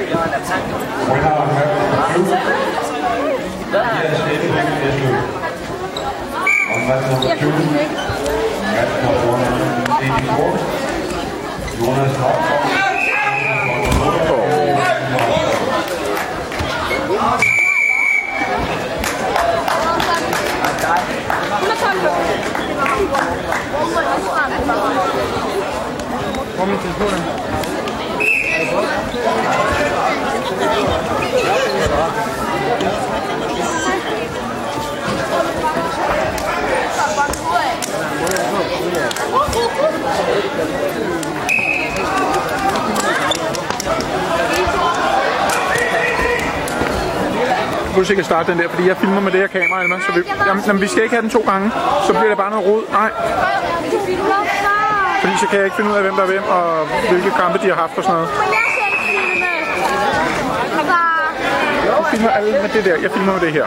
Winner of Blue. Yes, David Esløv. On match number two, match number 184, Jonas Nordgaard. Hvor er min telefon? Nu kan du sikkert starte den der, fordi jeg filmer med det her kamera, Alma, så vi, jamen, jamen, vi skal ikke have den to gange, så bliver det bare noget rod. Nej, fordi så kan jeg ikke finde ud af, hvem der er hvem, og hvilke kampe de har haft og sådan noget. Jeg filmer alle med det der, jeg filmer med det her.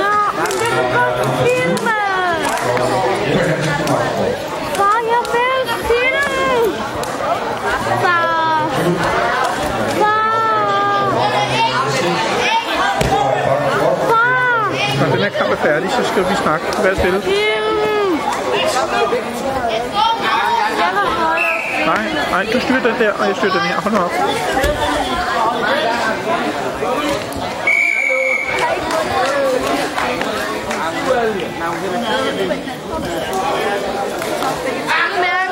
Ja, det er godt filme. Vil filme. Far. Far. Far. Når den her kamp er færdig, så skal vi snakke. Hvad? Film. Jeg vil holde. Nej, nej, du styrer den der, og jeg styrer den her. Hold nu op. nào thì mình ăn đi